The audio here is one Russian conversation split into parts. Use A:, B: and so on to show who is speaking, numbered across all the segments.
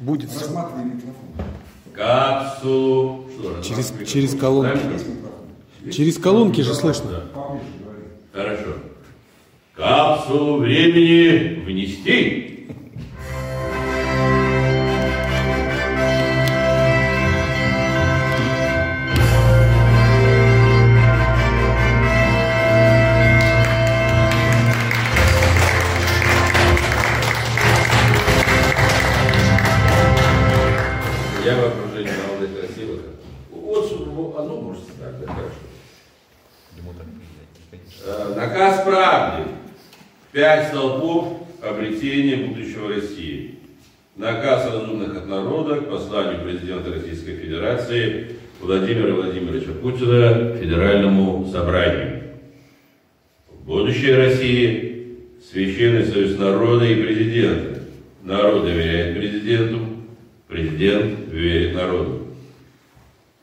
A: будет
B: Рассматривай микрофон.
C: Капсулу. Что,
A: через, через колонки.
C: Дальше?
A: Через колонки же слышно.
C: Хорошо. Капсулу времени внести. Красивых. Вот ну, оно может так, да, хорошо. Э, Наказ правды. Пять столпов обретения будущего России. Наказ разумных от народа к посланию президента Российской Федерации Владимира Владимировича Путина Федеральному собранию. В будущее России Священный Союз народа и президента. Народ доверяет президенту, президент верит народу.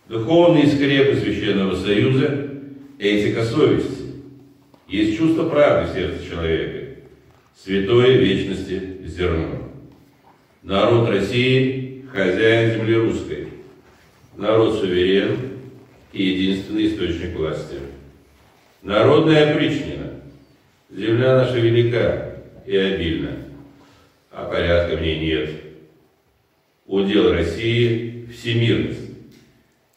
C: Духовные скрепы Священного Союза – этика совести. Есть чувство правды в сердце человека, святое вечности зерно. Народ России – хозяин земли русской. Народ суверен и единственный источник власти. Народная причнина. Земля наша велика и обильна, а порядка в ней нет. Удел России – всемирность.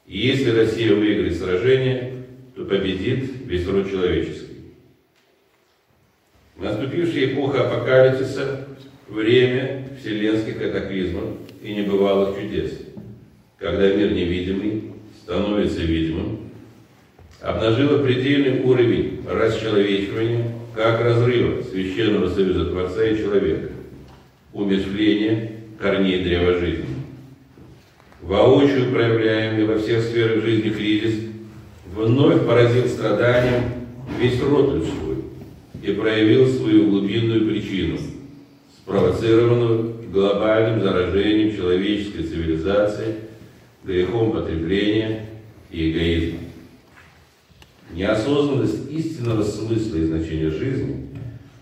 C: И если Россия выиграет сражение, то победит весь род человеческий. Наступившая эпоха апокалипсиса – время вселенских катаклизмов и небывалых чудес, когда мир невидимый становится видимым, обнажила предельный уровень расчеловечивания как разрыва Священного Союза Творца и человека, умерщвления корней древа жизни. Воочию проявляемый во всех сферах жизни кризис вновь поразил страданием весь род людской и проявил свою глубинную причину, спровоцированную глобальным заражением человеческой цивилизации, грехом потребления и эгоизма. Неосознанность истинного смысла и значения жизни,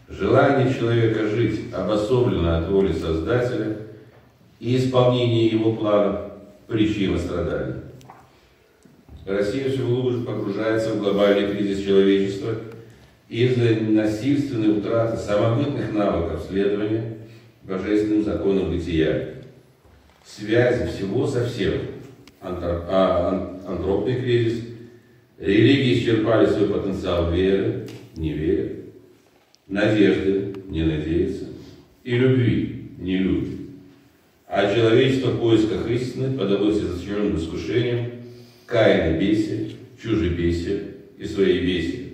C: желание человека жить обособленно от воли Создателя и исполнение его планов – причина страданий. Россия все глубже погружается в глобальный кризис человечества из-за насильственной утраты самобытных навыков следования божественным законам бытия, связи всего со всем, а, ан- антропный кризис, религии исчерпали свой потенциал веры, не верят, надежды, не надеются, и любви, не любят. А человечество в поисках истины подалось изощренным искушением. Каина бесия, чужебесия и своебесия.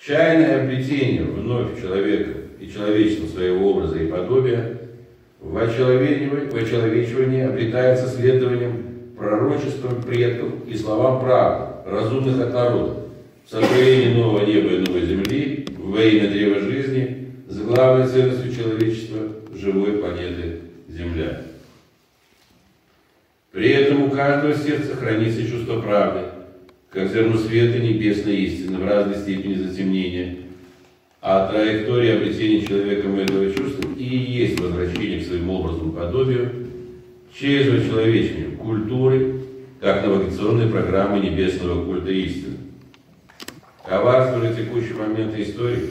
C: Чайное облетение вновь человека и человечества своего образа и подобия. В очеловечивании, в очеловечивании обретается следованием пророчествам предков и словам правды, разумных от народа, в нового неба и новой земли, во имя древа жизни, с главной ценностью человечества живой планеты Земля. При этом у каждого сердца хранится чувство правды, как зерно света небесной истины в разной степени затемнения. А траектория обретения человеком этого чувства и есть возвращение к своему образу подобию через очеловечение культуры, как навигационной программы небесного культа истины. Коварство же текущего момента истории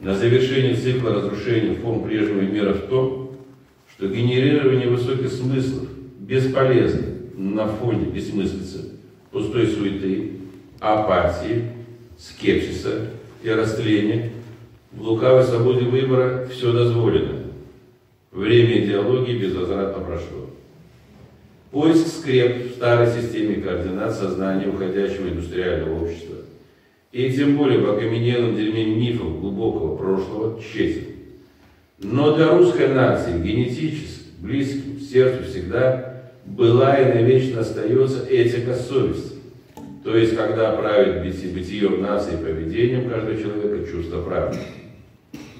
C: на завершении цикла разрушения форм прежнего мира в том, что генерирование высоких смыслов бесполезно на фоне бессмыслицы, пустой суеты, апатии, скепсиса и растления. В лукавой свободе выбора все дозволено. Время идеологии безвозвратно прошло. Поиск скреп в старой системе координат сознания уходящего индустриального общества и тем более в окаменелом дерьме мифов глубокого прошлого тщетен. Но для русской нации генетически, близким сердцу всегда была и навечно остается этика совести. То есть, когда правит быти- бытием нации и поведением каждого человека чувство правды.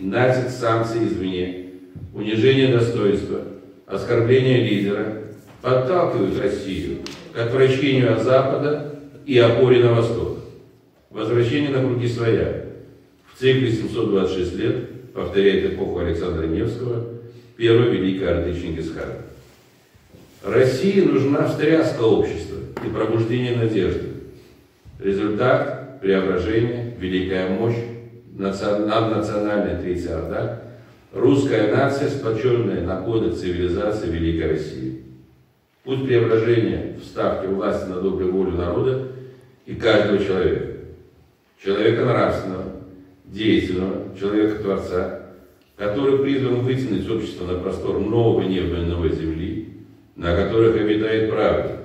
C: Натиск санкций извне, унижение достоинства, оскорбление лидера подталкивают Россию к отвращению от Запада и опоре на Восток. Возвращение на круги своя. В цикле 726 лет повторяет эпоху Александра Невского, первой великой орды Чингисхана. России нужна встряска общества и пробуждение надежды. Результат – преображение, великая мощь, наднациональная Третья Орда, русская нация, сплоченная на коды цивилизации Великой России. Путь преображения в ставке власти на добрую волю народа и каждого человека. Человека нравственного, деятельного, человека-творца, который призван вытянуть общество на простор нового неба и новой земли, на которых обитает правда,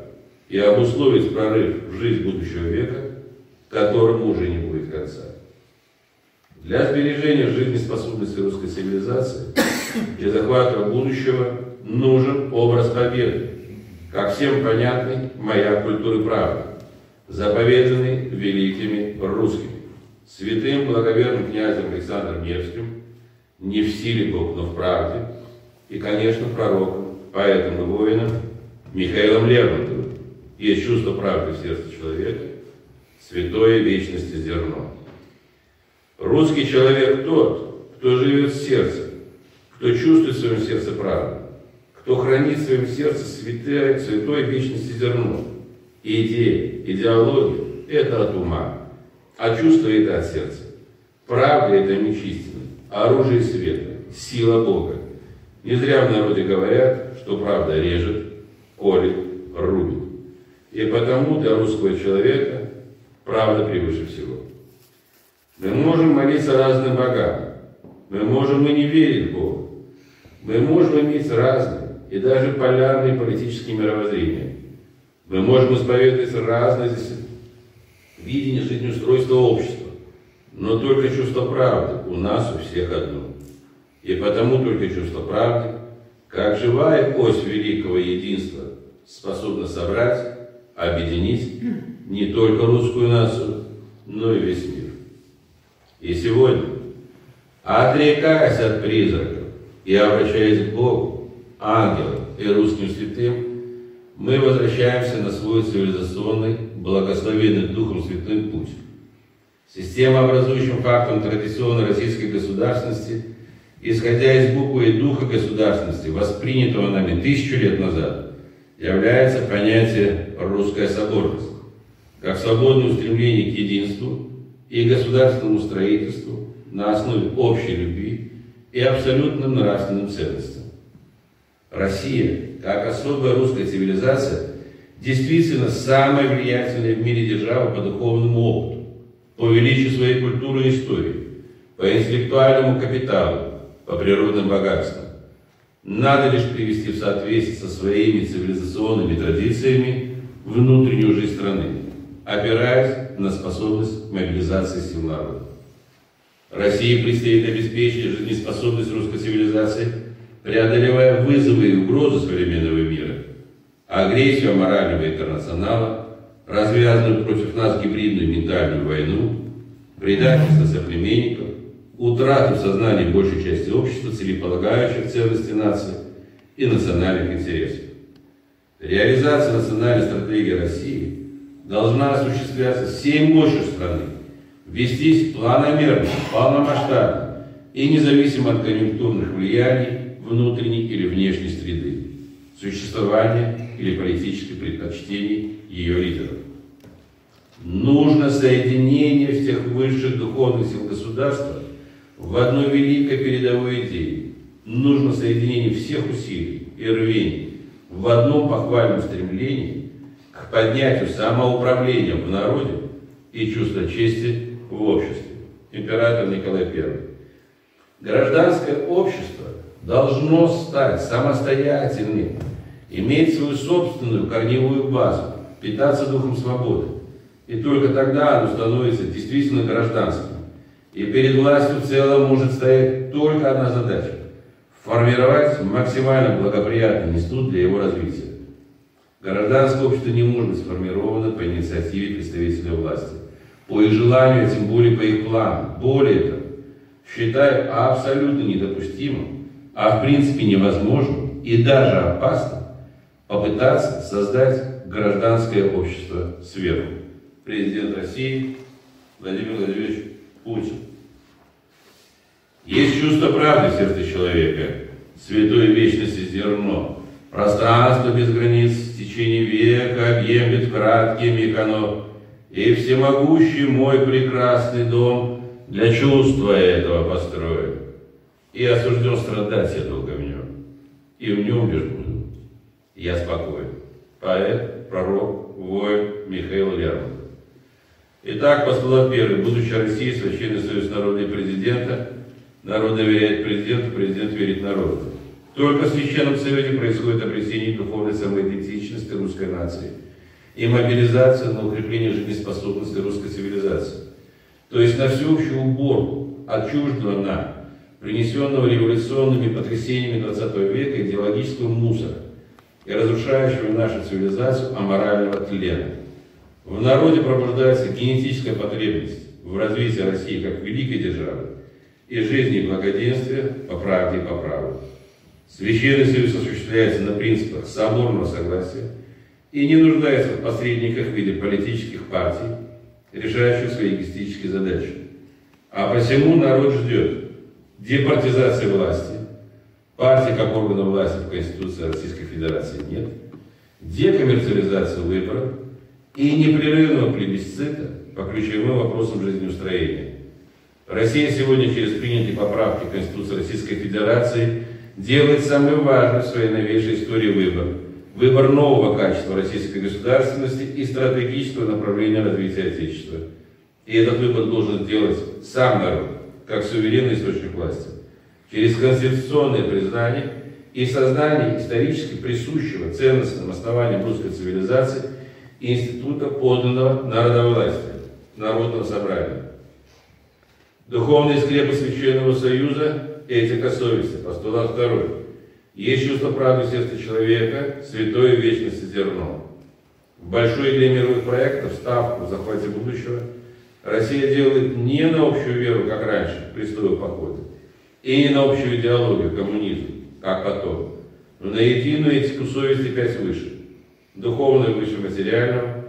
C: и обусловить прорыв в жизнь будущего века, которому уже не будет конца. Для сбережения жизнеспособности русской цивилизации и захвата будущего нужен образ победы, как всем понятный маяк культуры правды, заповеданный великими русскими, святым благоверным князем Александром Невским, не в силе Бог, но в правде, и, конечно, пророком, поэтом и воином Михаилом Лермонтовым. Есть чувство правды в сердце человека, святое вечности зерно. Русский человек тот, кто живет в сердце, кто чувствует в своем сердце правду, кто хранит в своем сердце святое, святое вечности зерно. идея, идеология – это от ума, а чувство – это от сердца. Правда – это меч истины, оружие света, сила Бога. Не зря в народе говорят, что правда режет, колет, рубит. И потому для русского человека правда превыше всего. Мы можем молиться разным богам. Мы можем и не верить в Бога. Мы можем иметь разные и даже полярные политические мировоззрения. Мы можем исповедовать разные видения жизнеустройства общества. Но только чувство правды у нас у всех одно. И потому только чувство правды, как живая ось великого единства, способна собрать, объединить не только русскую нацию, но и весь мир. И сегодня, отрекаясь от призраков и обращаясь к Богу, ангелам и русским святым, мы возвращаемся на свой цивилизационный, благословенный Духом Святым путь. Система, образующим фактом традиционной российской государственности, исходя из буквы и духа государственности, воспринятого нами тысячу лет назад, является понятие «русская соборность», как свободное устремление к единству и государственному строительству на основе общей любви и абсолютным нравственным ценностям. Россия, как особая русская цивилизация, действительно самая влиятельная в мире держава по духовному опыту, по величию своей культуры и истории, по интеллектуальному капиталу, по природным богатствам. Надо лишь привести в соответствие со своими цивилизационными традициями внутреннюю жизнь страны, опираясь на способность мобилизации сил народа. России предстоит обеспечить жизнеспособность русской цивилизации, преодолевая вызовы и угрозы современного мира, агрессию аморального интернационала, развязанную против нас гибридную ментальную войну, предательство соплеменников, утрату в большей части общества целеполагающих ценностей нации и национальных интересов. Реализация национальной стратегии России должна осуществляться всей мощью страны, вестись планомерно, полномасштабно и независимо от конъюнктурных влияний внутренней или внешней среды, существования или политических предпочтений ее лидеров. Нужно соединение всех высших духовных сил государства в одной великой передовой идее. Нужно соединение всех усилий и рвений в одном похвальном стремлении к поднятию самоуправления в народе и чувства чести в обществе. Император Николай I. Гражданское общество должно стать самостоятельным, иметь свою собственную корневую базу, питаться духом свободы. И только тогда оно становится действительно гражданским. И перед властью в целом может стоять только одна задача – формировать максимально благоприятный институт для его развития. Гражданское общество не может быть сформировано по инициативе представителей власти, по их желанию, а тем более по их плану. Более того, считаю абсолютно недопустимым, а в принципе невозможным и даже опасным попытаться создать гражданское общество сверху. Президент России Владимир Владимирович Путин. Есть чувство правды в сердце человека, святой вечности зерно. Пространство без границ в течение века объемлет краткие миконо. И всемогущий мой прекрасный дом для чувства этого построен. И осужден страдать я долго в нем. И в нем лишь буду. Я спокоен. Поэт, пророк, воин Михаил Лермонтов. Итак, постулат первый. Будучи России, Священный Союз народа и президента, народ доверяет президенту, президент верит народу. Только в Священном Совете происходит обретение духовной самоидентичности русской нации и мобилизация на укрепление жизнеспособности русской цивилизации. То есть на всеобщую уборку отчужденного на принесенного революционными потрясениями 20 века идеологического мусора и разрушающего нашу цивилизацию аморального тлена. В народе пробуждается генетическая потребность в развитии России как великой державы и жизни и благоденствия по правде и по праву. Священный союз осуществляется на принципах соборного согласия и не нуждается в посредниках в виде политических партий, решающих свои эгоистические задачи. А посему народ ждет департизации власти, партии как органа власти в Конституции Российской Федерации нет, декоммерциализации выборов и непрерывного плебисцита по ключевым вопросам жизнеустроения. Россия сегодня через принятые поправки Конституции Российской Федерации делает самый важный в своей новейшей истории выбор. Выбор нового качества российской государственности и стратегического направления развития Отечества. И этот выбор должен сделать сам народ, как суверенный источник власти, через конституционное признание и создание исторически присущего ценностным основанием русской цивилизации института подлинного народовластия, народного собрания. Духовные скрепы Священного Союза этика совести. Постулат второй. Есть чувство правды в сердце человека, святое вечности зерно. В большой игре мировых проектов ставку в захвате будущего Россия делает не на общую веру, как раньше, крестовые походы, и не на общую идеологию, коммунизм, как потом, но на единую этику совести пять выше. Духовное выше материального,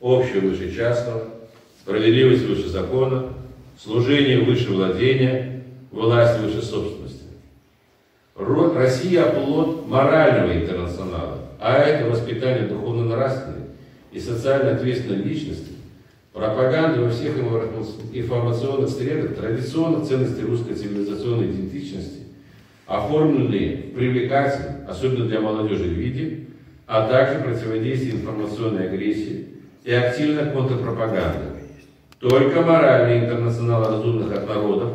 C: общее выше частного, справедливость выше закона, служение выше владения, власть выше собственности. Россия – плод морального интернационала, а это воспитание духовно-нравственной и социально ответственной личности, пропаганда во всех информационных средах традиционных ценностей русской цивилизационной идентичности, оформленные в привлекательном, особенно для молодежи, виде, а также противодействие информационной агрессии и активная контрпропаганда. Только моральный интернационал разумных от народов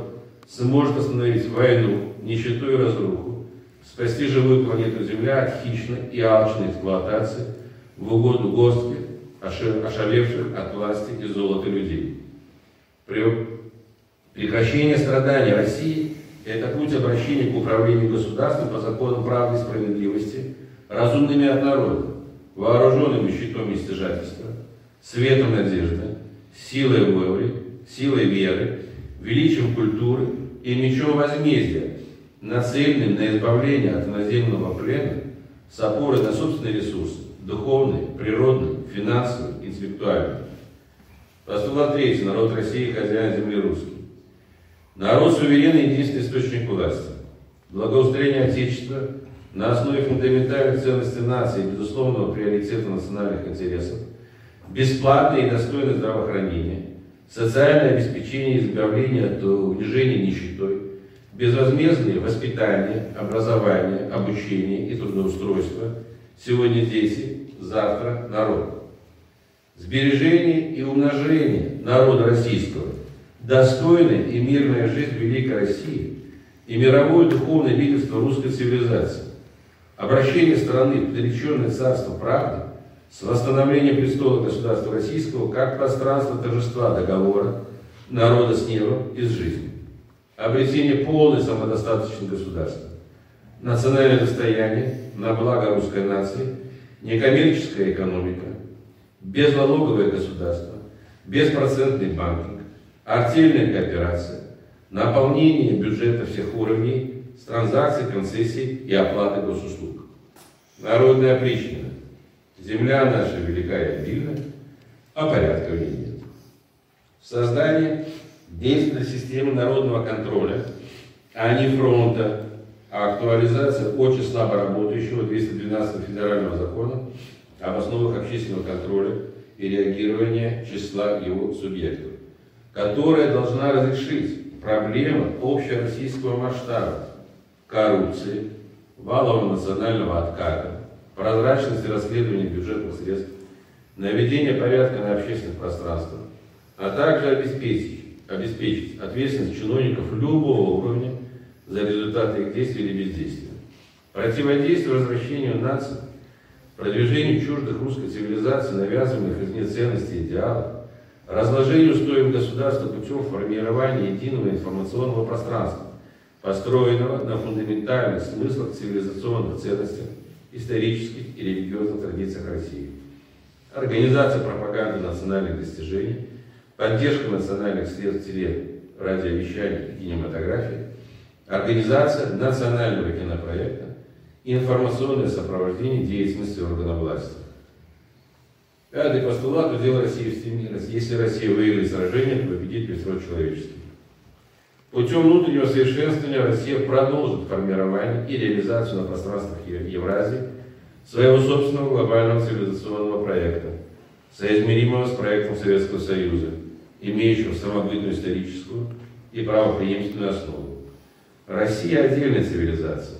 C: сможет остановить войну, нищету и разруху, спасти живую планету Земля от хищной и алчной эксплуатации в угоду горстки ошалевших от власти и золота людей. Прекращение страданий России – это путь обращения к управлению государством по законам правды и справедливости, разумными от народа, вооруженными щитом нестяжательства, светом надежды, силой воли, силой веры, величием культуры и мечом возмездия, нацеленным на избавление от наземного плена с опорой на собственные ресурсы, духовные, природные, финансовые, интеллектуальные. Постулат третий. Народ России – хозяин земли русский. Народ суверенный единственный источник власти. Благоустроение Отечества на основе фундаментальных ценностей нации и безусловного приоритета национальных интересов, бесплатное и достойное здравоохранение, социальное обеспечение и избавление от унижения нищетой, безвозмездное воспитание, образование, обучение и трудоустройство. Сегодня дети, завтра народ. Сбережение и умножение народа российского, достойная и мирная жизнь Великой России и мировое духовное лидерство русской цивилизации, обращение страны в нареченное царство правды – с восстановлением престола государства российского как пространство торжества договора народа с небом и с жизнью, обретение полной самодостаточности государства, национальное достояние на благо русской нации, некоммерческая экономика, безналоговое государство, беспроцентный банкинг, артельная кооперация, наполнение бюджета всех уровней с транзакций, концессий и оплаты госуслуг. Народная опричнина, Земля наша велика и обильна, а порядка в ней нет. Создание действенной системы народного контроля, а не фронта, а актуализация очень слабо работающего 212 федерального закона об основах общественного контроля и реагирования числа его субъектов, которая должна разрешить проблемы общероссийского масштаба коррупции, валового национального отката, прозрачности расследования бюджетных средств, наведения порядка на общественных пространствах, а также обеспечить, обеспечить ответственность чиновников любого уровня за результаты их действий или бездействия. Противодействие возвращению нации, продвижению чуждых русской цивилизации, навязанных извне ценностей и идеалов, разложению устоев государства путем формирования единого информационного пространства, построенного на фундаментальных смыслах цивилизационных ценностей, исторических и религиозных традициях России. Организация пропаганды национальных достижений, поддержка национальных средств теле, радиовещания и кинематографии, организация национального кинопроекта, информационное сопровождение деятельности органов власти. Пятый постулат – удел России в стене. Если Россия выиграет сражение, то победит весь род человеческий. Путем внутреннего совершенствования Россия продолжит формирование и реализацию на пространствах Евразии своего собственного глобального цивилизационного проекта, соизмеримого с проектом Советского Союза, имеющего самобытную историческую и правоприемственную основу. Россия – отдельная цивилизация,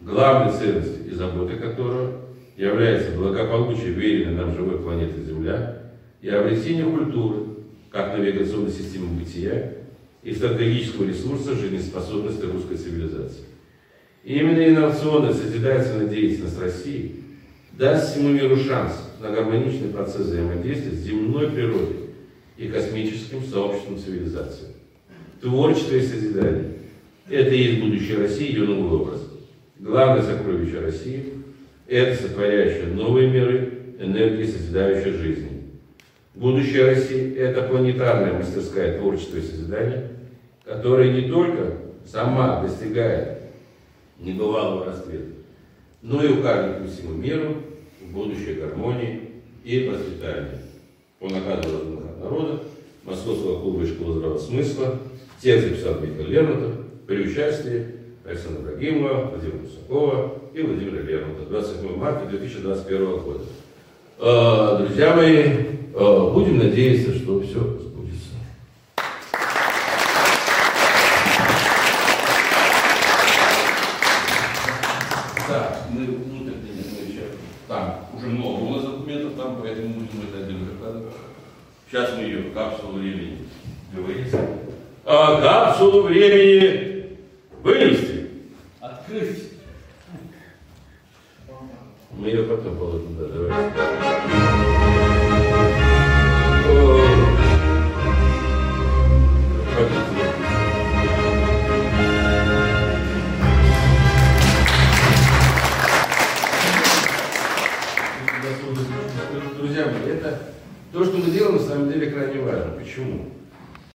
C: главной ценностью и заботой которой является благополучие веренной нам живой планеты Земля и обретение культуры, как навигационной системы бытия и стратегического ресурса жизнеспособности русской цивилизации. И именно инновационная созидательная деятельность России даст всему миру шанс на гармоничный процесс взаимодействия с земной природой и космическим сообществом цивилизации. Творчество и созидание – это и есть будущее России, новый образ. Главное сокровище России – это сотворяющее новые миры, энергии, созидающая жизни. Будущее России – это планетарная мастерская творчества и созидания, которая не только сама достигает небывалого расцвета, но и указывает всему миру в будущее гармонии и процветания. По наказу разных народа, Московского клуба и школы здравого смысла, текст записал Михаил Лермонтов при участии Александра Брагимова, Владимира Кусакова и Владимира Лермонтова 27 марта 2021 года. Э, друзья мои, э, будем надеяться, что все сбудется.
A: Да, мы внутрь мы еще, там уже много у нас документов, там, поэтому будем это отдельно докладывать.
C: Сейчас мы ее капсулу времени говорится. А капсулу времени вынести.
A: Открыть.
C: Мы ее потом положим, да, давайте. О. Друзья мои, это то, что мы делаем, на самом деле крайне важно. Почему?